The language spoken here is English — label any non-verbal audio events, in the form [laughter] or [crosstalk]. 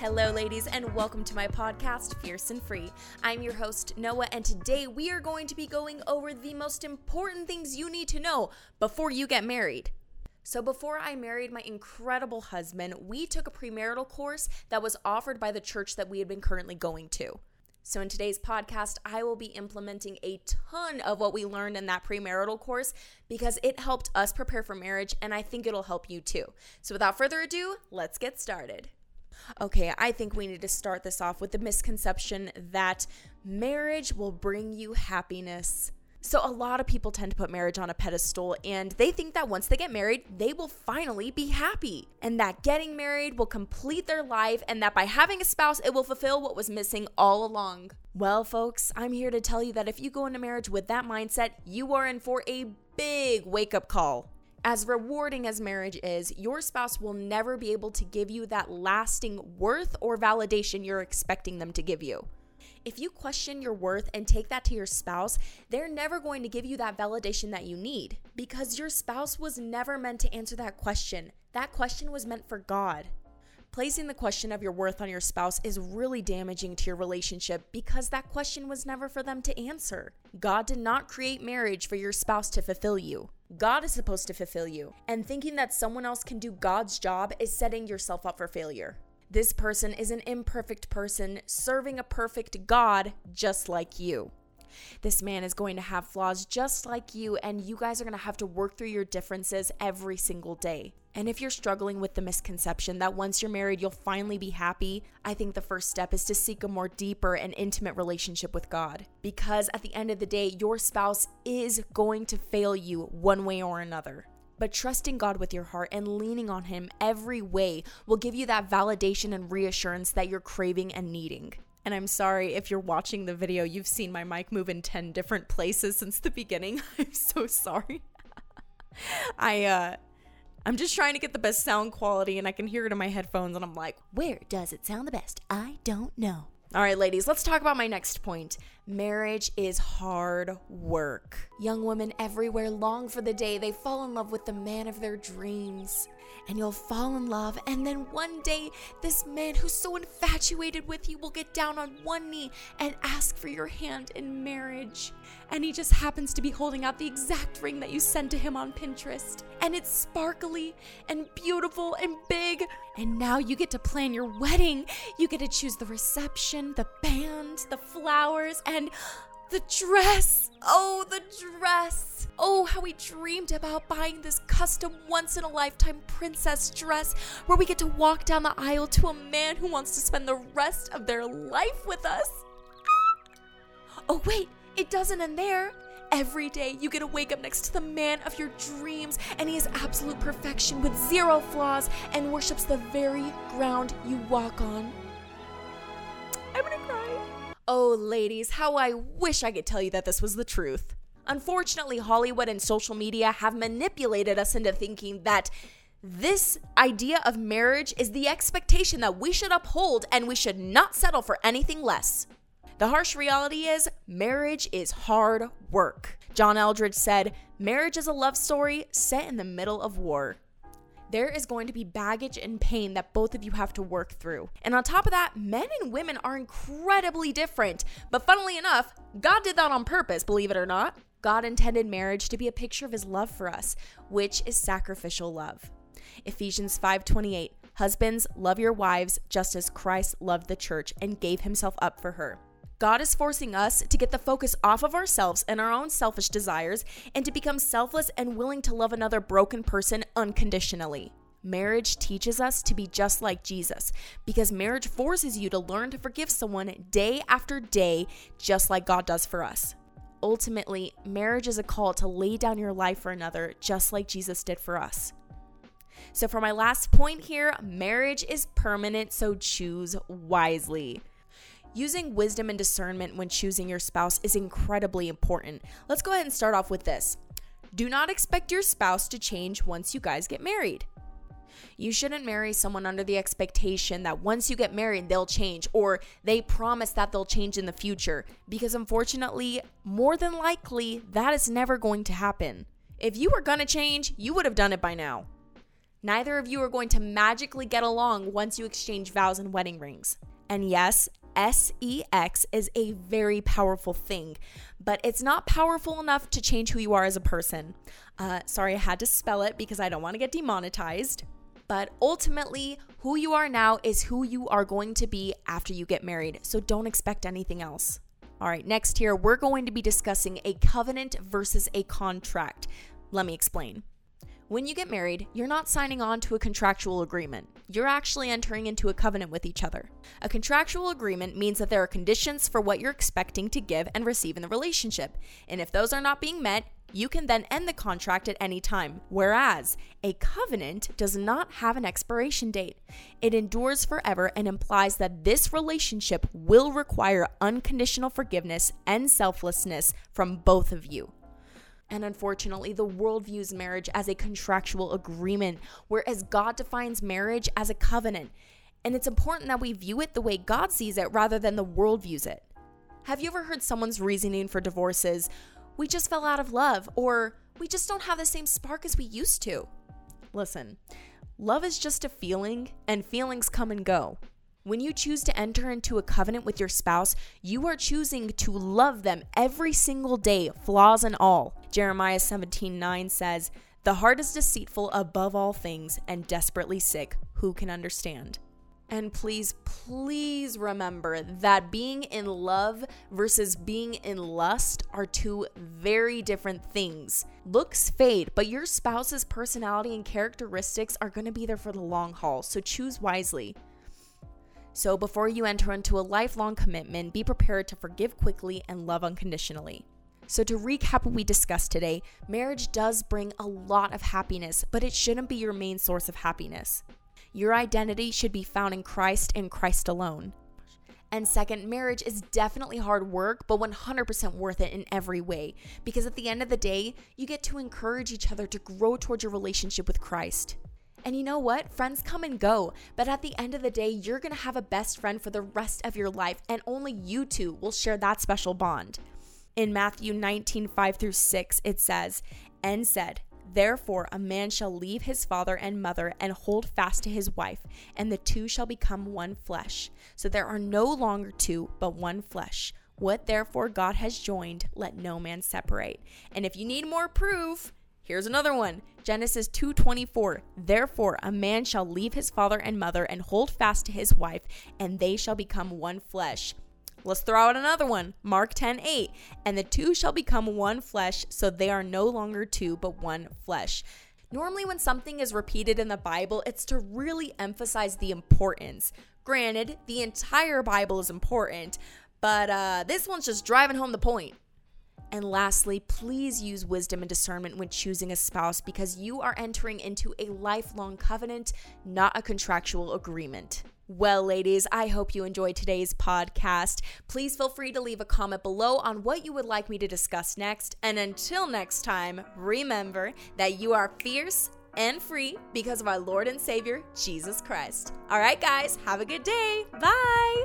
Hello, ladies, and welcome to my podcast, Fierce and Free. I'm your host, Noah, and today we are going to be going over the most important things you need to know before you get married. So, before I married my incredible husband, we took a premarital course that was offered by the church that we had been currently going to. So, in today's podcast, I will be implementing a ton of what we learned in that premarital course because it helped us prepare for marriage, and I think it'll help you too. So, without further ado, let's get started. Okay, I think we need to start this off with the misconception that marriage will bring you happiness. So, a lot of people tend to put marriage on a pedestal and they think that once they get married, they will finally be happy. And that getting married will complete their life and that by having a spouse, it will fulfill what was missing all along. Well, folks, I'm here to tell you that if you go into marriage with that mindset, you are in for a big wake up call. As rewarding as marriage is, your spouse will never be able to give you that lasting worth or validation you're expecting them to give you. If you question your worth and take that to your spouse, they're never going to give you that validation that you need because your spouse was never meant to answer that question. That question was meant for God. Placing the question of your worth on your spouse is really damaging to your relationship because that question was never for them to answer. God did not create marriage for your spouse to fulfill you. God is supposed to fulfill you, and thinking that someone else can do God's job is setting yourself up for failure. This person is an imperfect person serving a perfect God just like you. This man is going to have flaws just like you, and you guys are going to have to work through your differences every single day. And if you're struggling with the misconception that once you're married, you'll finally be happy, I think the first step is to seek a more deeper and intimate relationship with God. Because at the end of the day, your spouse is going to fail you one way or another. But trusting God with your heart and leaning on Him every way will give you that validation and reassurance that you're craving and needing. And I'm sorry if you're watching the video, you've seen my mic move in 10 different places since the beginning. [laughs] I'm so sorry. I, uh, I'm just trying to get the best sound quality and I can hear it in my headphones and I'm like, where does it sound the best? I don't know. All right, ladies, let's talk about my next point. Marriage is hard work. Young women everywhere long for the day they fall in love with the man of their dreams. And you'll fall in love, and then one day, this man who's so infatuated with you will get down on one knee and ask for your hand in marriage. And he just happens to be holding out the exact ring that you sent to him on Pinterest. And it's sparkly and beautiful and big. And now you get to plan your wedding. You get to choose the reception, the band, the flowers, and the dress. Oh, the dress. Oh, how we dreamed about buying this custom once in a lifetime princess dress where we get to walk down the aisle to a man who wants to spend the rest of their life with us. Oh, wait, it doesn't end there. Every day you get to wake up next to the man of your dreams, and he is absolute perfection with zero flaws and worships the very ground you walk on. Oh, ladies, how I wish I could tell you that this was the truth. Unfortunately, Hollywood and social media have manipulated us into thinking that this idea of marriage is the expectation that we should uphold and we should not settle for anything less. The harsh reality is, marriage is hard work. John Eldredge said, Marriage is a love story set in the middle of war. There is going to be baggage and pain that both of you have to work through. And on top of that, men and women are incredibly different. But funnily enough, God did that on purpose, believe it or not. God intended marriage to be a picture of his love for us, which is sacrificial love. Ephesians 5:28 Husbands, love your wives just as Christ loved the church and gave himself up for her. God is forcing us to get the focus off of ourselves and our own selfish desires and to become selfless and willing to love another broken person unconditionally. Marriage teaches us to be just like Jesus because marriage forces you to learn to forgive someone day after day, just like God does for us. Ultimately, marriage is a call to lay down your life for another, just like Jesus did for us. So, for my last point here, marriage is permanent, so choose wisely. Using wisdom and discernment when choosing your spouse is incredibly important. Let's go ahead and start off with this. Do not expect your spouse to change once you guys get married. You shouldn't marry someone under the expectation that once you get married, they'll change or they promise that they'll change in the future, because unfortunately, more than likely, that is never going to happen. If you were gonna change, you would have done it by now. Neither of you are going to magically get along once you exchange vows and wedding rings. And yes, SEX is a very powerful thing, but it's not powerful enough to change who you are as a person. Uh, sorry, I had to spell it because I don't want to get demonetized. But ultimately, who you are now is who you are going to be after you get married, so don't expect anything else. All right, next here, we're going to be discussing a covenant versus a contract. Let me explain. When you get married, you're not signing on to a contractual agreement. You're actually entering into a covenant with each other. A contractual agreement means that there are conditions for what you're expecting to give and receive in the relationship. And if those are not being met, you can then end the contract at any time. Whereas a covenant does not have an expiration date. It endures forever and implies that this relationship will require unconditional forgiveness and selflessness from both of you. And unfortunately, the world views marriage as a contractual agreement, whereas God defines marriage as a covenant. And it's important that we view it the way God sees it rather than the world views it. Have you ever heard someone's reasoning for divorces? We just fell out of love, or we just don't have the same spark as we used to. Listen, love is just a feeling, and feelings come and go. When you choose to enter into a covenant with your spouse, you are choosing to love them every single day, flaws and all. Jeremiah 17 9 says, The heart is deceitful above all things and desperately sick. Who can understand? And please, please remember that being in love versus being in lust are two very different things. Looks fade, but your spouse's personality and characteristics are to be there for the long haul, so choose wisely. So, before you enter into a lifelong commitment, be prepared to forgive quickly and love unconditionally. So, to recap what we discussed today, marriage does bring a lot of happiness, but it shouldn't be your main source of happiness. Your identity should be found in Christ and Christ alone. And second, marriage is definitely hard work, but 100% worth it in every way. Because at the end of the day, you get to encourage each other to grow towards your relationship with Christ. And you know what? Friends come and go, but at the end of the day, you're gonna have a best friend for the rest of your life, and only you two will share that special bond. In Matthew 19 5 through 6, it says, And said, Therefore, a man shall leave his father and mother and hold fast to his wife, and the two shall become one flesh. So there are no longer two, but one flesh. What therefore God has joined, let no man separate. And if you need more proof, Here's another one. Genesis 2:24. Therefore a man shall leave his father and mother and hold fast to his wife, and they shall become one flesh. Let's throw out another one. Mark 10:8. And the two shall become one flesh, so they are no longer two but one flesh. Normally when something is repeated in the Bible, it's to really emphasize the importance. Granted, the entire Bible is important, but uh, this one's just driving home the point. And lastly, please use wisdom and discernment when choosing a spouse because you are entering into a lifelong covenant, not a contractual agreement. Well, ladies, I hope you enjoyed today's podcast. Please feel free to leave a comment below on what you would like me to discuss next. And until next time, remember that you are fierce and free because of our Lord and Savior, Jesus Christ. All right, guys, have a good day. Bye.